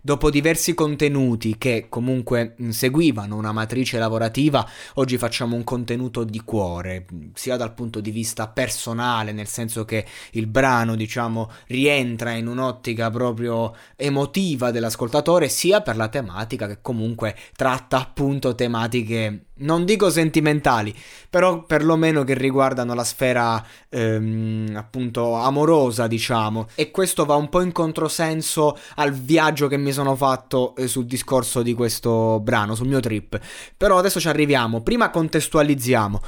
Dopo diversi contenuti che comunque seguivano una matrice lavorativa, oggi facciamo un contenuto di cuore, sia dal punto di vista personale, nel senso che il brano, diciamo, rientra in un'ottica proprio emotiva dell'ascoltatore, sia per la tematica che comunque tratta appunto tematiche non dico sentimentali, però perlomeno che riguardano la sfera ehm, appunto amorosa, diciamo. E questo va un po' in controsenso al viaggio che mi sono fatto eh, sul discorso di questo brano, sul mio trip. Però adesso ci arriviamo. Prima contestualizziamo.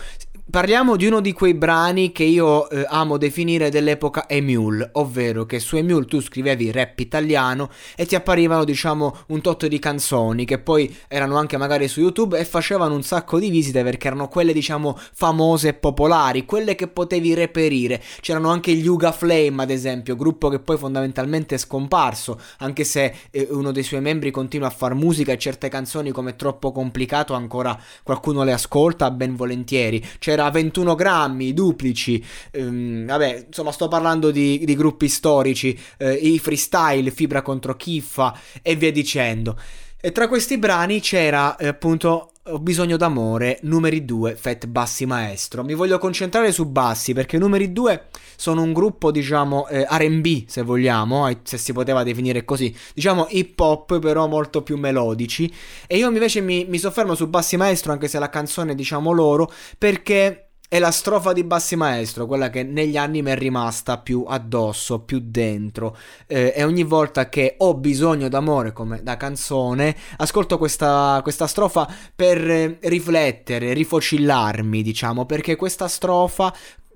Parliamo di uno di quei brani che io eh, amo definire dell'epoca Emule, ovvero che su Emule tu scrivevi rap italiano e ti apparivano diciamo un tot di canzoni che poi erano anche magari su YouTube e facevano un sacco di visite perché erano quelle diciamo famose e popolari, quelle che potevi reperire. C'erano anche gli Yuga Flame ad esempio, gruppo che poi fondamentalmente è scomparso, anche se eh, uno dei suoi membri continua a far musica e certe canzoni come troppo complicato ancora qualcuno le ascolta ben volentieri. C'era era 21 grammi, duplici, ehm, vabbè, insomma sto parlando di, di gruppi storici, eh, i freestyle, Fibra contro Kiffa e via dicendo. E tra questi brani c'era eh, appunto ho bisogno d'amore, numeri 2, Fat Bassi Maestro. Mi voglio concentrare su Bassi perché numeri 2 sono un gruppo, diciamo, eh, RB, se vogliamo, eh, se si poteva definire così, diciamo hip hop, però molto più melodici. E io invece mi, mi soffermo su Bassi Maestro, anche se la canzone, diciamo, loro, perché è la strofa di Bassi Maestro, quella che negli anni mi è rimasta più addosso, più dentro. Eh, e ogni volta che ho bisogno d'amore, come da canzone, ascolto questa, questa strofa per riflettere, rifocillarmi, diciamo, perché questa strofa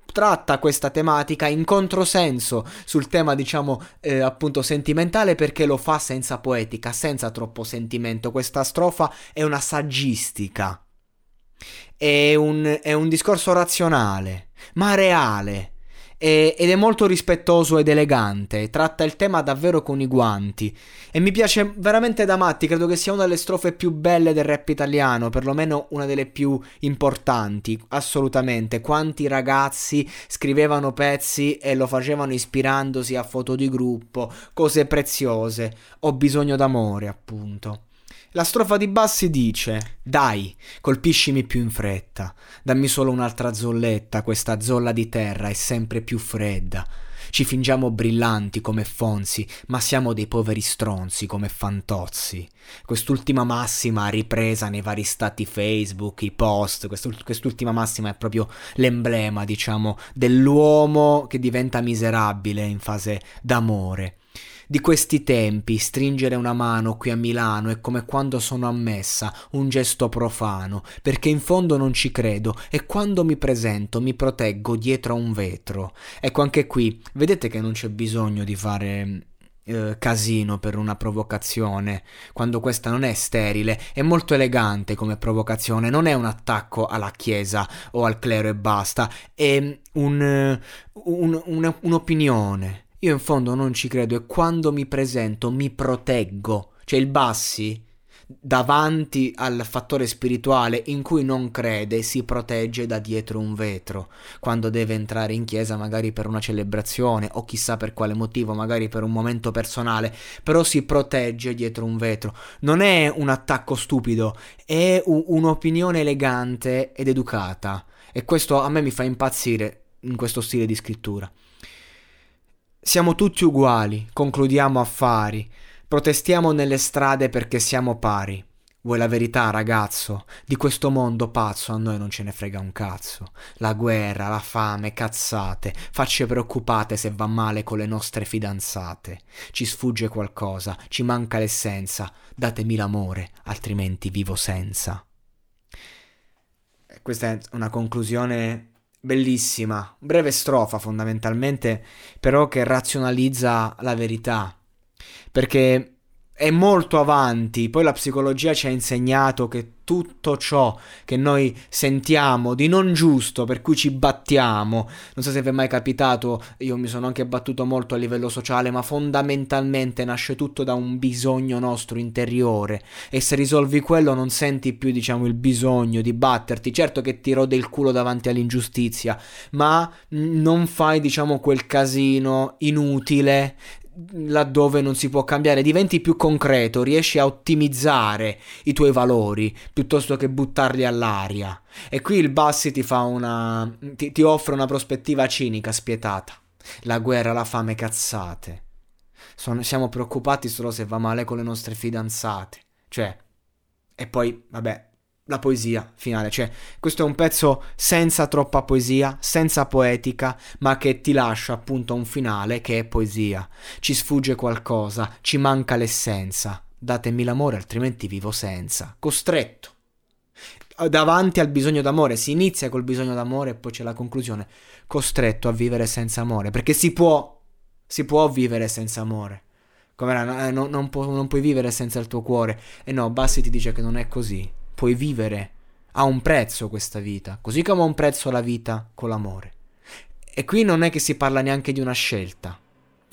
tratta questa tematica in controsenso sul tema, diciamo, eh, appunto sentimentale perché lo fa senza poetica, senza troppo sentimento. Questa strofa è una saggistica è un, è un discorso razionale, ma reale. ed è molto rispettoso ed elegante, tratta il tema davvero con i guanti e mi piace veramente da matti, credo che sia una delle strofe più belle del rap italiano, perlomeno una delle più importanti, assolutamente. Quanti ragazzi scrivevano pezzi e lo facevano ispirandosi a foto di gruppo, cose preziose, ho bisogno d'amore, appunto. La strofa di Bassi dice: Dai, colpiscimi più in fretta, dammi solo un'altra zolletta, questa zolla di terra è sempre più fredda. Ci fingiamo brillanti come Fonzi, ma siamo dei poveri stronzi come Fantozzi. Quest'ultima massima ripresa nei vari stati Facebook, i post, quest'ultima massima è proprio l'emblema, diciamo, dell'uomo che diventa miserabile in fase d'amore di questi tempi stringere una mano qui a Milano è come quando sono ammessa, un gesto profano, perché in fondo non ci credo e quando mi presento mi proteggo dietro a un vetro. Ecco anche qui, vedete che non c'è bisogno di fare eh, casino per una provocazione, quando questa non è sterile, è molto elegante come provocazione, non è un attacco alla Chiesa o al clero e basta, è un, un, un, un'opinione io in fondo non ci credo e quando mi presento mi proteggo. Cioè il Bassi, davanti al fattore spirituale in cui non crede, si protegge da dietro un vetro. Quando deve entrare in chiesa, magari per una celebrazione o chissà per quale motivo, magari per un momento personale, però si protegge dietro un vetro. Non è un attacco stupido, è un'opinione elegante ed educata. E questo a me mi fa impazzire in questo stile di scrittura. Siamo tutti uguali, concludiamo affari, protestiamo nelle strade perché siamo pari. Vuoi la verità, ragazzo? Di questo mondo pazzo a noi non ce ne frega un cazzo. La guerra, la fame, cazzate, facce preoccupate se va male con le nostre fidanzate. Ci sfugge qualcosa, ci manca l'essenza. Datemi l'amore, altrimenti vivo senza. questa è una conclusione bellissima, breve strofa fondamentalmente, però che razionalizza la verità. Perché è molto avanti. Poi la psicologia ci ha insegnato che tutto ciò che noi sentiamo di non giusto, per cui ci battiamo, non so se vi è mai capitato, io mi sono anche battuto molto a livello sociale, ma fondamentalmente nasce tutto da un bisogno nostro interiore e se risolvi quello non senti più, diciamo, il bisogno di batterti. Certo che ti rode il culo davanti all'ingiustizia, ma non fai, diciamo, quel casino inutile laddove non si può cambiare, diventi più concreto, riesci a ottimizzare i tuoi valori piuttosto che buttarli all'aria. E qui il Bassi ti, fa una, ti, ti offre una prospettiva cinica, spietata. La guerra, la fame, cazzate. Sono, siamo preoccupati solo se va male con le nostre fidanzate. Cioè, e poi, vabbè, la poesia finale, cioè questo è un pezzo senza troppa poesia, senza poetica, ma che ti lascia appunto un finale che è poesia. Ci sfugge qualcosa, ci manca l'essenza. Datemi l'amore, altrimenti vivo senza. Costretto. Davanti al bisogno d'amore, si inizia col bisogno d'amore e poi c'è la conclusione. Costretto a vivere senza amore, perché si può, si può vivere senza amore. Come eh, non, non, pu- non puoi vivere senza il tuo cuore. E no, Bassi ti dice che non è così puoi vivere. Ha un prezzo questa vita, così come ha un prezzo la vita con l'amore. E qui non è che si parla neanche di una scelta,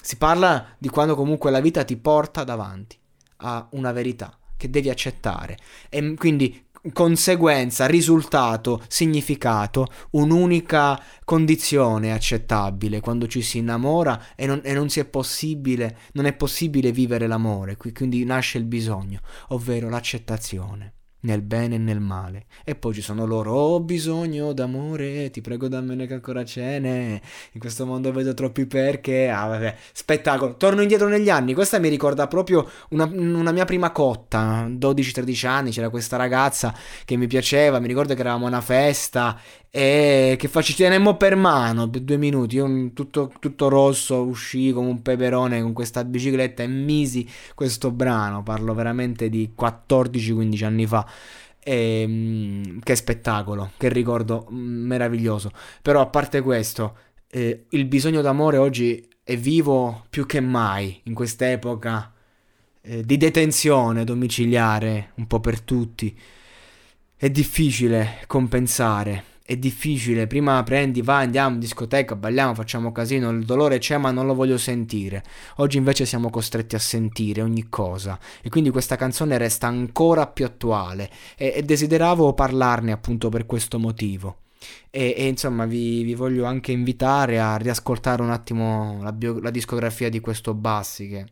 si parla di quando comunque la vita ti porta davanti a una verità che devi accettare. E quindi conseguenza, risultato, significato, un'unica condizione accettabile quando ci si innamora e non, e non, è, possibile, non è possibile vivere l'amore, quindi nasce il bisogno, ovvero l'accettazione nel bene e nel male. E poi ci sono loro, ho bisogno d'amore, ti prego dammene che ancora ce n'è, in questo mondo vedo troppi perché, ah vabbè, spettacolo. Torno indietro negli anni, questa mi ricorda proprio una, una mia prima cotta, 12-13 anni, c'era questa ragazza che mi piaceva, mi ricordo che eravamo a una festa e che facci tenemmo per mano per due minuti. Io tutto, tutto rosso uscì come un peperone con questa bicicletta e misi questo brano. Parlo veramente di 14-15 anni fa. E, ehm, che spettacolo che ricordo mm, meraviglioso. Però a parte questo eh, il bisogno d'amore oggi è vivo più che mai in quest'epoca eh, di detenzione domiciliare un po' per tutti. È difficile compensare è difficile, prima prendi, vai, andiamo in discoteca, balliamo, facciamo casino, il dolore c'è ma non lo voglio sentire. Oggi invece siamo costretti a sentire ogni cosa e quindi questa canzone resta ancora più attuale e, e desideravo parlarne appunto per questo motivo. E, e insomma vi, vi, voglio anche invitare a riascoltare un attimo la, bio, la discografia di questo Bassi che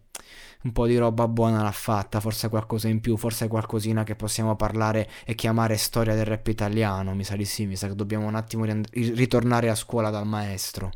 un po' di roba buona l'ha fatta, forse qualcosa in più, forse qualcosina che possiamo parlare e chiamare storia del rap italiano, mi sa di sì, mi sa che dobbiamo un attimo ritornare a scuola dal maestro.